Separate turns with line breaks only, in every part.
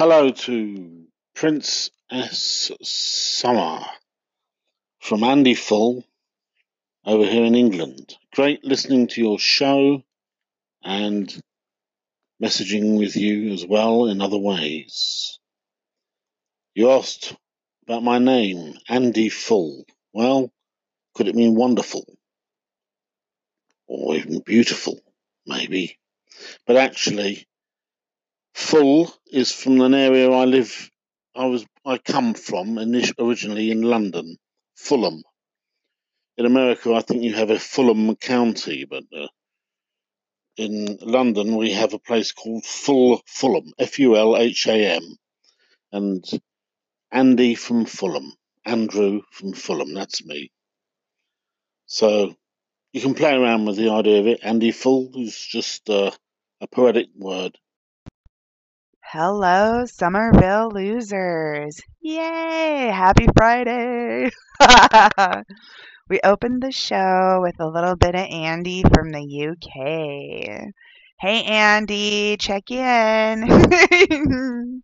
Hello to Prince S. Summer from Andy Full over here in England. Great listening to your show and messaging with you as well in other ways. You asked about my name, Andy Full. Well, could it mean wonderful? Or even beautiful, maybe. But actually, Full is from an area I live, I was, I come from originally in London, Fulham. In America, I think you have a Fulham County, but uh, in London we have a place called Full Fulham, F U L H A M, and Andy from Fulham, Andrew from Fulham. That's me. So you can play around with the idea of it. Andy Full is just uh, a poetic word.
Hello, Summerville losers. Yay! Happy Friday! we opened the show with a little bit of Andy from the UK. Hey, Andy, check in.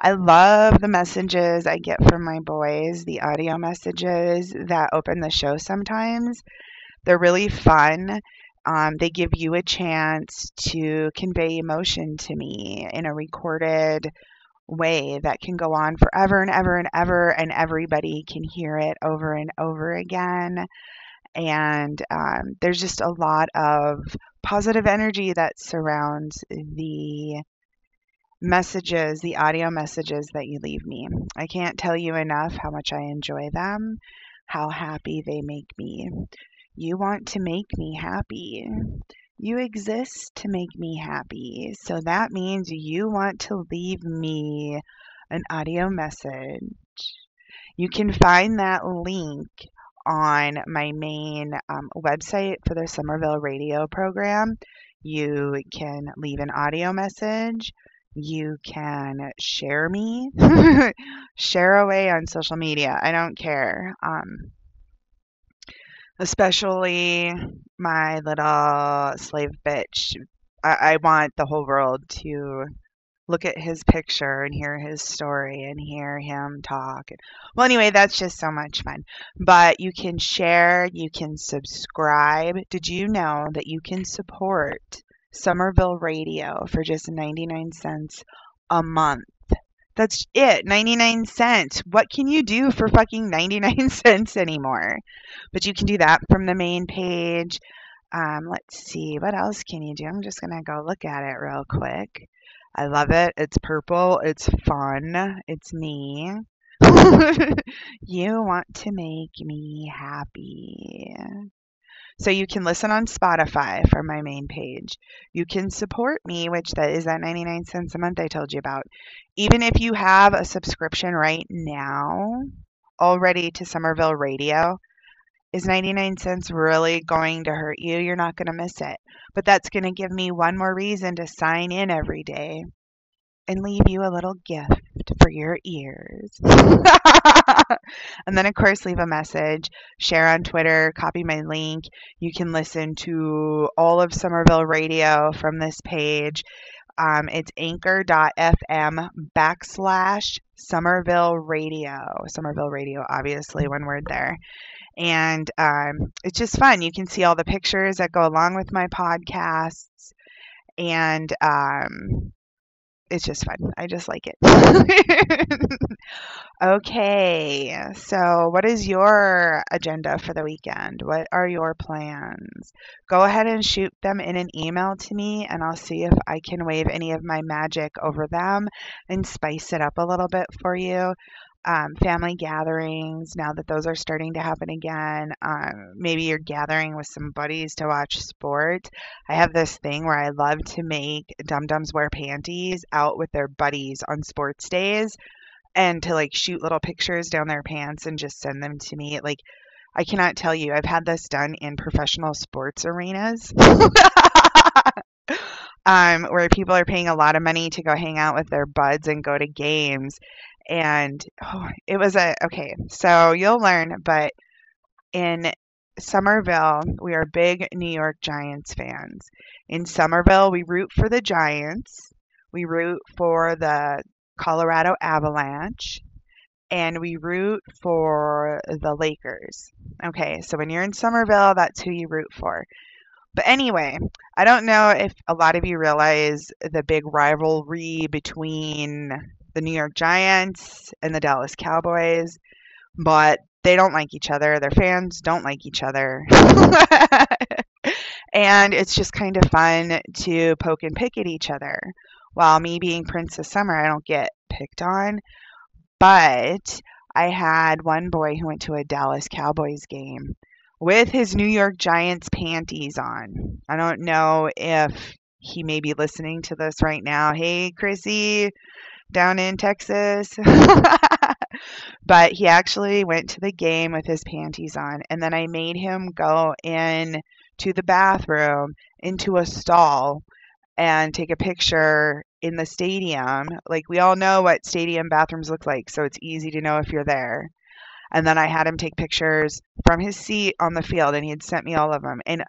I love the messages I get from my boys, the audio messages that open the show sometimes. They're really fun um, they give you a chance to convey emotion to me in a recorded way that can go on forever and ever and ever, and everybody can hear it over and over again. And um, there's just a lot of positive energy that surrounds the messages, the audio messages that you leave me. I can't tell you enough how much I enjoy them, how happy they make me. You want to make me happy. You exist to make me happy. So that means you want to leave me an audio message. You can find that link on my main um, website for the Summerville radio program. You can leave an audio message. You can share me, share away on social media. I don't care. Um, especially my little slave bitch. I, I want the whole world to look at his picture and hear his story and hear him talk. Well, anyway, that's just so much fun. But you can share, you can subscribe. Did you know that you can support Summerville Radio for just 99 cents a month? That's it, 99 cents. What can you do for fucking 99 cents anymore? But you can do that from the main page. Um, let's see, what else can you do? I'm just going to go look at it real quick. I love it. It's purple. It's fun. It's me. you want to make me happy. So you can listen on Spotify from my main page. You can support me, which that is that 99 cents a month I told you about. Even if you have a subscription right now already to Summerville Radio, is 99 cents really going to hurt you? You're not going to miss it. But that's going to give me one more reason to sign in every day and leave you a little gift for your ears. and then, of course, leave a message, share on Twitter, copy my link. You can listen to all of Summerville Radio from this page. Um, it's anchor.fm backslash Summerville Radio. Summerville Radio, obviously, one word there. And um, it's just fun. You can see all the pictures that go along with my podcasts. And um, it's just fun. I just like it. okay, so what is your agenda for the weekend? What are your plans? Go ahead and shoot them in an email to me, and I'll see if I can wave any of my magic over them and spice it up a little bit for you um, family gatherings now that those are starting to happen again. Um, maybe you're gathering with some buddies to watch sports. I have this thing where I love to make dum dums wear panties out with their buddies on sports days and to like shoot little pictures down their pants and just send them to me. Like, I cannot tell you, I've had this done in professional sports arenas. um, where people are paying a lot of money to go hang out with their buds and go to games and oh, it was a okay. So you'll learn, but in Summerville, we are big New York Giants fans. In Summerville, we root for the Giants. We root for the Colorado Avalanche, and we root for the Lakers. Okay, so when you're in Summerville, that's who you root for. But anyway, I don't know if a lot of you realize the big rivalry between the New York Giants and the Dallas Cowboys, but they don't like each other. Their fans don't like each other. and it's just kind of fun to poke and pick at each other. While me being Princess Summer, I don't get picked on. But I had one boy who went to a Dallas Cowboys game with his New York Giants panties on. I don't know if he may be listening to this right now. Hey, Chrissy, down in Texas. but he actually went to the game with his panties on. And then I made him go in to the bathroom into a stall and take a picture in the stadium. Like we all know what stadium bathrooms look like, so it's easy to know if you're there. And then I had him take pictures from his seat on the field, and he had sent me all of them. And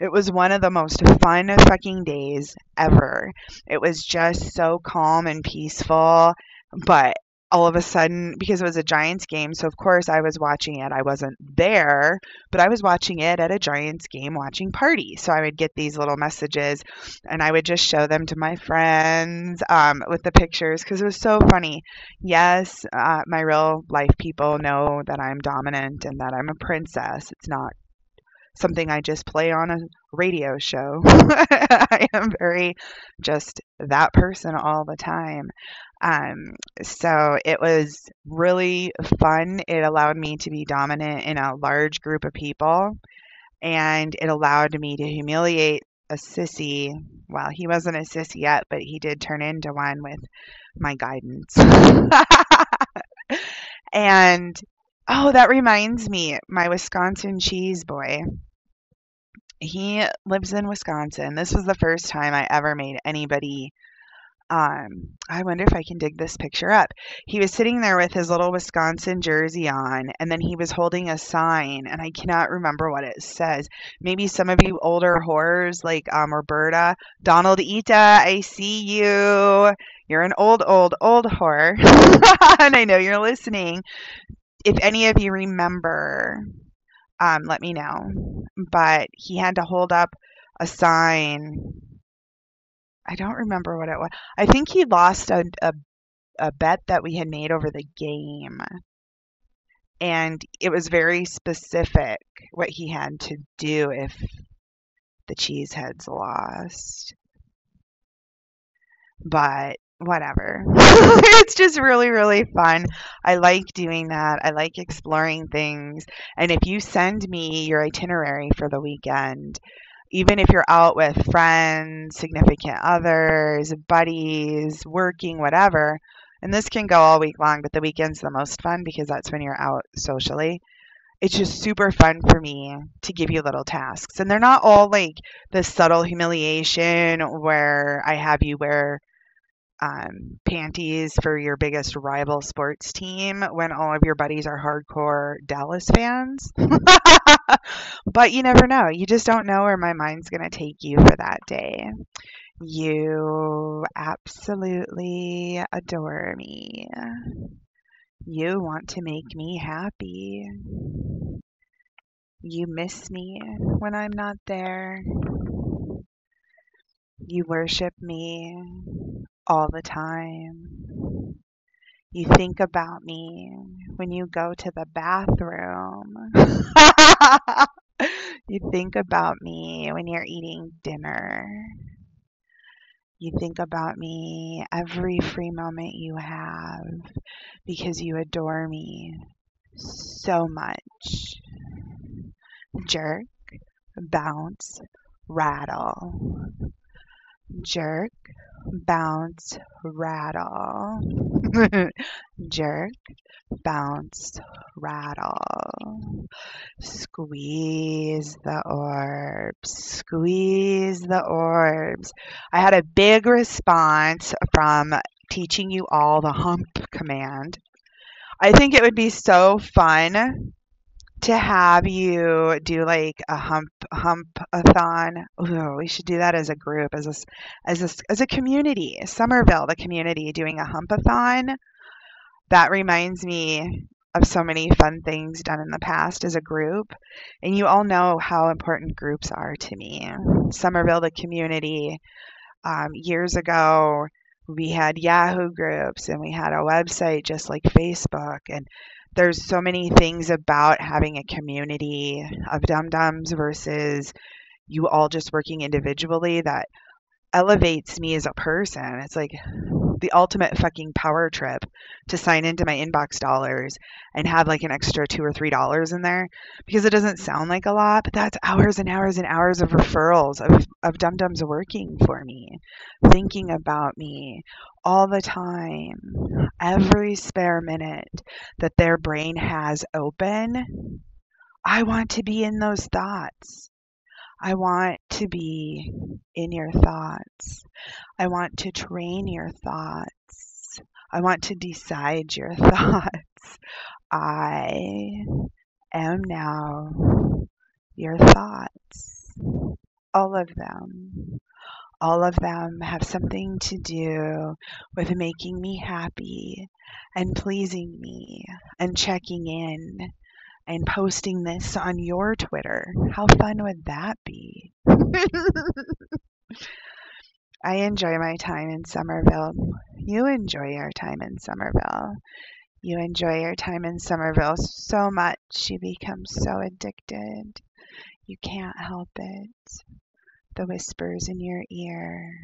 it was one of the most fun fucking days ever. It was just so calm and peaceful. But all of a sudden, because it was a Giants game, so of course I was watching it. I wasn't there, but I was watching it at a Giants game watching party. So I would get these little messages and I would just show them to my friends um, with the pictures because it was so funny. Yes, uh, my real life people know that I'm dominant and that I'm a princess. It's not something I just play on a radio show. I am very just that person all the time. Um, so it was really fun. It allowed me to be dominant in a large group of people, and it allowed me to humiliate a sissy. Well, he wasn't a sissy yet, but he did turn into one with my guidance. and oh, that reminds me, my Wisconsin cheese boy he lives in Wisconsin. This was the first time I ever made anybody um I wonder if I can dig this picture up. He was sitting there with his little Wisconsin jersey on and then he was holding a sign and I cannot remember what it says. Maybe some of you older horrors like um Roberta, Donald Ita, I see you. You're an old old old whore. and I know you're listening. If any of you remember um, let me know. But he had to hold up a sign. I don't remember what it was. I think he lost a, a, a bet that we had made over the game. And it was very specific what he had to do if the Cheeseheads lost. But whatever. it's just really, really fun. I like doing that. I like exploring things. And if you send me your itinerary for the weekend, even if you're out with friends, significant others, buddies, working, whatever, and this can go all week long, but the weekend's the most fun because that's when you're out socially. It's just super fun for me to give you little tasks. And they're not all like the subtle humiliation where I have you wear um, panties for your biggest rival sports team when all of your buddies are hardcore Dallas fans. but you never know. You just don't know where my mind's going to take you for that day. You absolutely adore me. You want to make me happy. You miss me when I'm not there. You worship me all the time. You think about me when you go to the bathroom. you think about me when you're eating dinner. You think about me every free moment you have because you adore me so much. Jerk, bounce, rattle. Jerk, bounce, rattle. Jerk, bounce, rattle. Squeeze the orbs, squeeze the orbs. I had a big response from teaching you all the hump command. I think it would be so fun to have you do like a hump hump-a-thon. Ooh, we should do that as a group, as a as a as a community. Summerville, the community, doing a hump-a-thon. That reminds me of so many fun things done in the past as a group. And you all know how important groups are to me. Summerville, the community, um, years ago, we had Yahoo groups and we had a website just like Facebook. And there's so many things about having a community of dum dums versus you all just working individually that elevates me as a person. It's like the ultimate fucking power trip to sign into my inbox dollars and have like an extra two or three dollars in there because it doesn't sound like a lot, but that's hours and hours and hours of referrals of, of dum dums working for me, thinking about me all the time, every spare minute that their brain has open. I want to be in those thoughts. I want to be in your thoughts. I want to train your thoughts. I want to decide your thoughts. I am now your thoughts. All of them. All of them have something to do with making me happy and pleasing me and checking in and posting this on your Twitter. How fun would that be? I enjoy my time in Summerville. You enjoy your time in Summerville. You enjoy your time in Summerville so much you become so addicted. You can't help it. The whispers in your ear.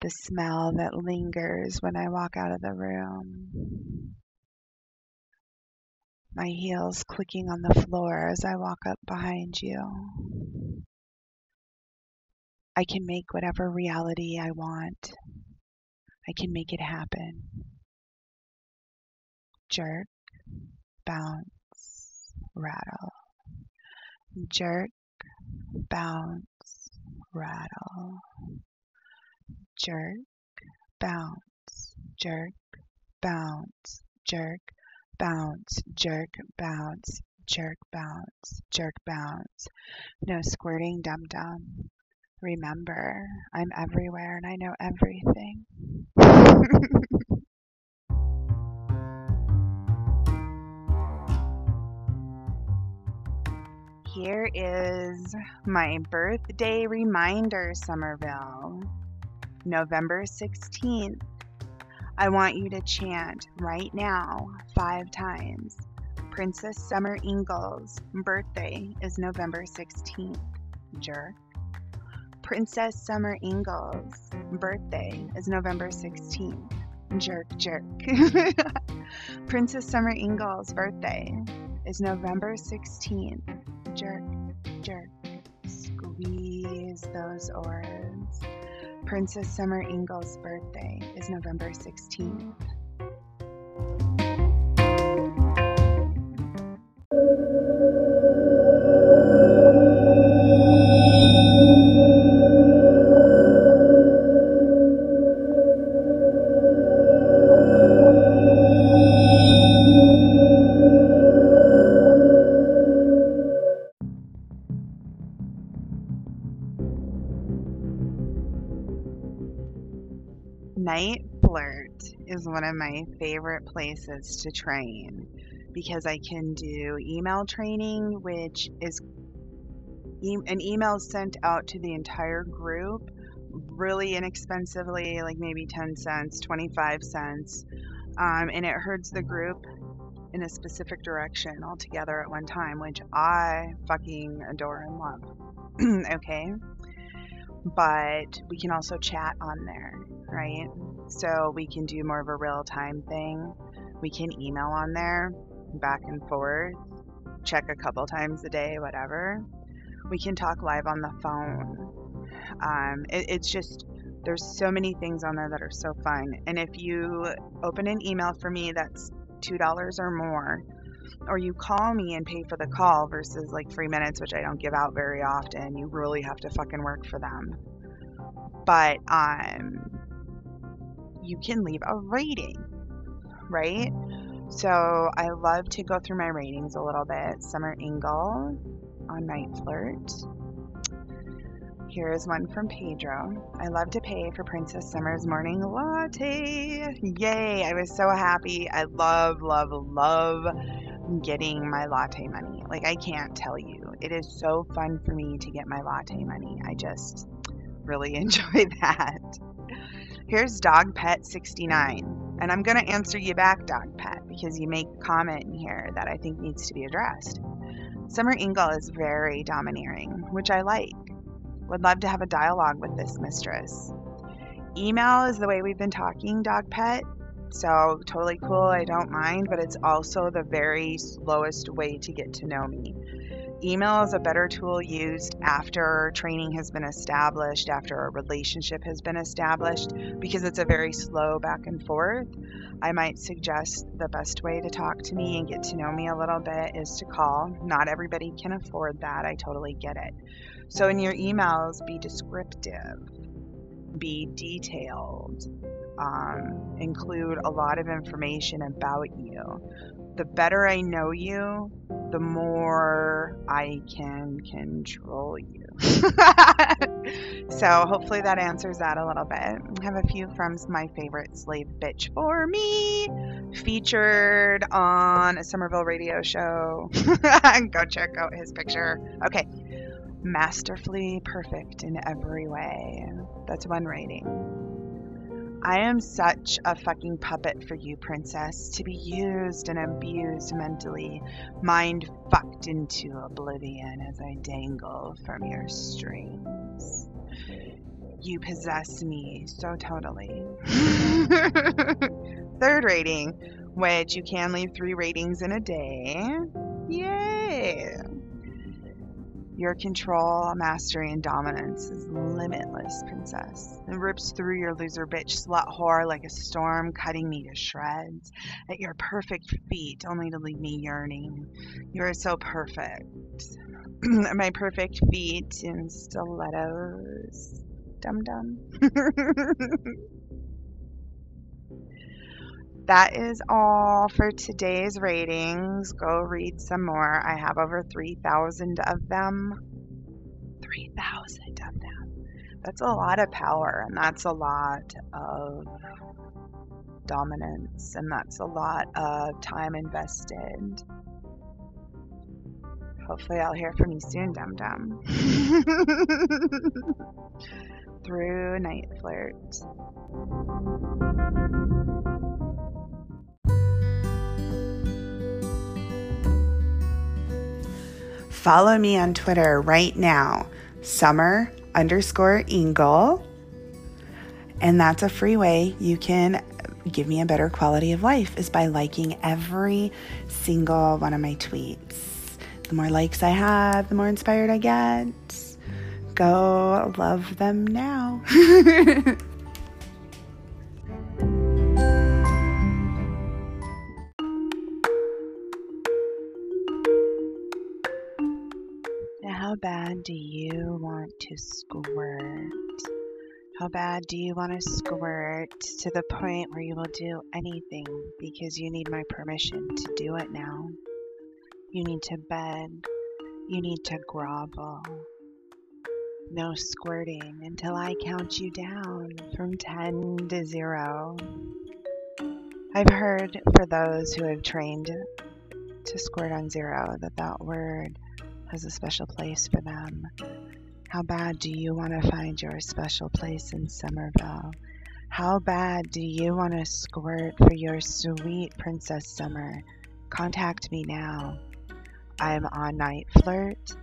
The smell that lingers when I walk out of the room my heels clicking on the floor as I walk up behind you. I can make whatever reality I want. I can make it happen. Jerk, bounce, rattle. Jerk, bounce, rattle. Jerk, bounce, jerk, bounce, jerk, bounce, jerk, bounce, jerk, bounce, jerk, bounce. No squirting dum dum. Remember, I'm everywhere and I know everything. Here is my birthday reminder, Summerville. November 16th, I want you to chant right now five times. Princess Summer Ingalls' birthday is November 16th. Jerk. Princess Summer Ingalls' birthday is November 16th. Jerk, jerk. Princess Summer Ingalls' birthday is November 16th. Jerk, jerk. Squeeze those orbs. Princess Summer Ingalls' birthday is November 16th. Night Flirt is one of my favorite places to train because I can do email training, which is e- an email sent out to the entire group really inexpensively, like maybe 10 cents, 25 cents, um, and it herds the group in a specific direction all together at one time, which I fucking adore and love. okay but we can also chat on there, right? So we can do more of a real time thing. We can email on there back and forth, check a couple times a day, whatever. We can talk live on the phone. Um, it, it's just, there's so many things on there that are so fun. And if you open an email for me that's $2 or more, or you call me and pay for the call versus like free minutes, which I don't give out very often. You really have to fucking work for them. But um, you can leave a rating, right? So I love to go through my ratings a little bit. Summer Ingle on Night Flirt. Here is one from Pedro. I love to pay for Princess Summer's morning latte. Yay! I was so happy. I love, love, love getting my latte money. Like, I can't tell you. It is so fun for me to get my latte money. I just really enjoy that. Here's Dog Pet 69. And I'm going to answer you back, Dog Pet, because you make a comment in here that I think needs to be addressed. Summer Ingle is very domineering, which I like. Would love to have a dialogue with this mistress. Email is the way we've been talking, Dog Pet. So, totally cool. I don't mind, but it's also the very slowest way to get to know me. Email is a better tool used after training has been established, after a relationship has been established, because it's a very slow back and forth. I might suggest the best way to talk to me and get to know me a little bit is to call. Not everybody can afford that. I totally get it. So, in your emails, be descriptive, be detailed, um, include a lot of information about you. The better I know you, the more I can control you. so hopefully that answers that a little bit. I have a few from my favorite slave bitch for me, featured on a Summerville radio show. Go check out his picture. Okay, masterfully perfect in every way. That's one rating. I am such a fucking puppet for you, princess, to be used and abused mentally, mind fucked into oblivion as I dangle from your strings. You possess me so totally. Third rating, which you can leave three ratings in a day. Yay! Your control, mastery, and dominance is limitless, princess. It rips through your loser bitch slut whore like a storm, cutting me to shreds. At your perfect feet, only to leave me yearning. You are so perfect. My perfect feet in stilettos. Dum dum. that is all for today's ratings. Go read some more. I have over 3,000 of them. 3,000 of them. That's a lot of power, and that's a lot of dominance, and that's a lot of time invested. Hopefully, I'll hear from you soon, Dum Dum. Through Night Flirt. Follow me on Twitter right now, summer underscore Ingle. And that's a free way you can give me a better quality of life is by liking every single one of my tweets. The more likes I have, the more inspired I get. Go love them now. bad do you want to squirt? How bad do you want to squirt to the point where you will do anything because you need my permission to do it now? You need to beg. You need to grovel. No squirting until I count you down from 10 to 0. I've heard for those who have trained to squirt on zero that that word has a special place for them. How bad do you want to find your special place in Summerville? How bad do you want to squirt for your sweet Princess Summer? Contact me now. I am on Night Flirt.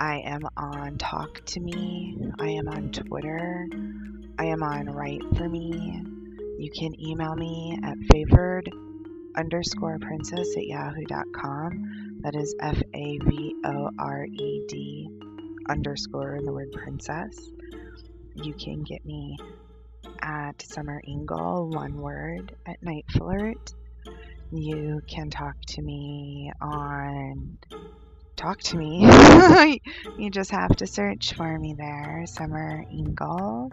I am on Talk to Me. I am on Twitter. I am on Write for Me. You can email me at favored underscore princess at yahoo.com. That is F A V O R E D underscore in the word princess. You can get me at Summer Ingle, one word, at NiteFlirt. You can talk to me on Talk to Me. you just have to search for me there, Summer Ingle.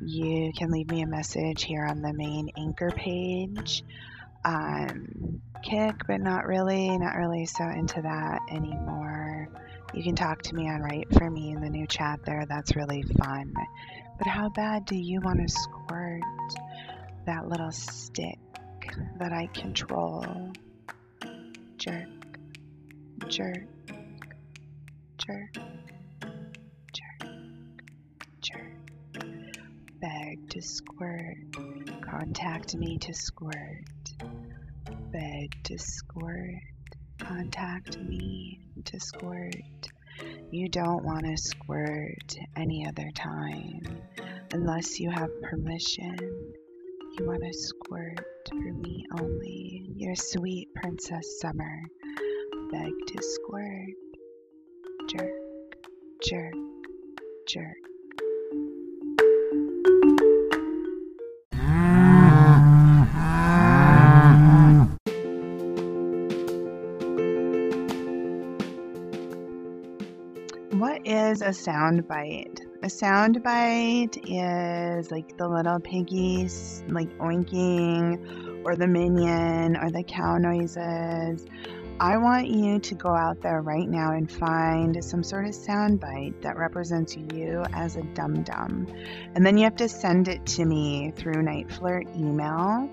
You can leave me a message here on the main anchor page um, Kik, but not really, not really so into that anymore. You can talk to me on Write for Me in the new chat there. That's really fun. But how bad do you want to squirt that little stick that I control? Jerk, jerk, jerk, jerk, jerk. Beg to squirt. Contact me to squirt. Beg to squirt. Contact me to squirt. You don't want to squirt any other time unless you have permission. You want to squirt for me only. Your sweet Princess Summer. Beg to squirt. Jerk, jerk, jerk. A sound bite? A sound bite is like the little piggies like oinking or the minion or the cow noises. I want you to go out there right now and find some sort of sound bite that represents you as a dum dum. And then you have to send it to me through NiteFlirt email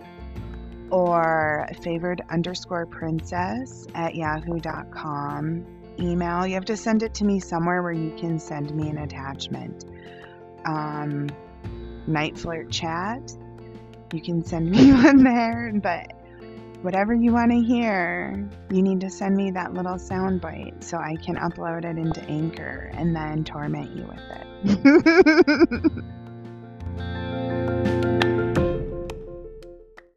or favored underscore princess at yahoo.com email. You have to send it to me somewhere where you can send me an attachment. Um, NiteFlirt chat. You can send me one there, but whatever you want to hear, you need to send me that little sound bite so I can upload it into Anchor and then torment you with it.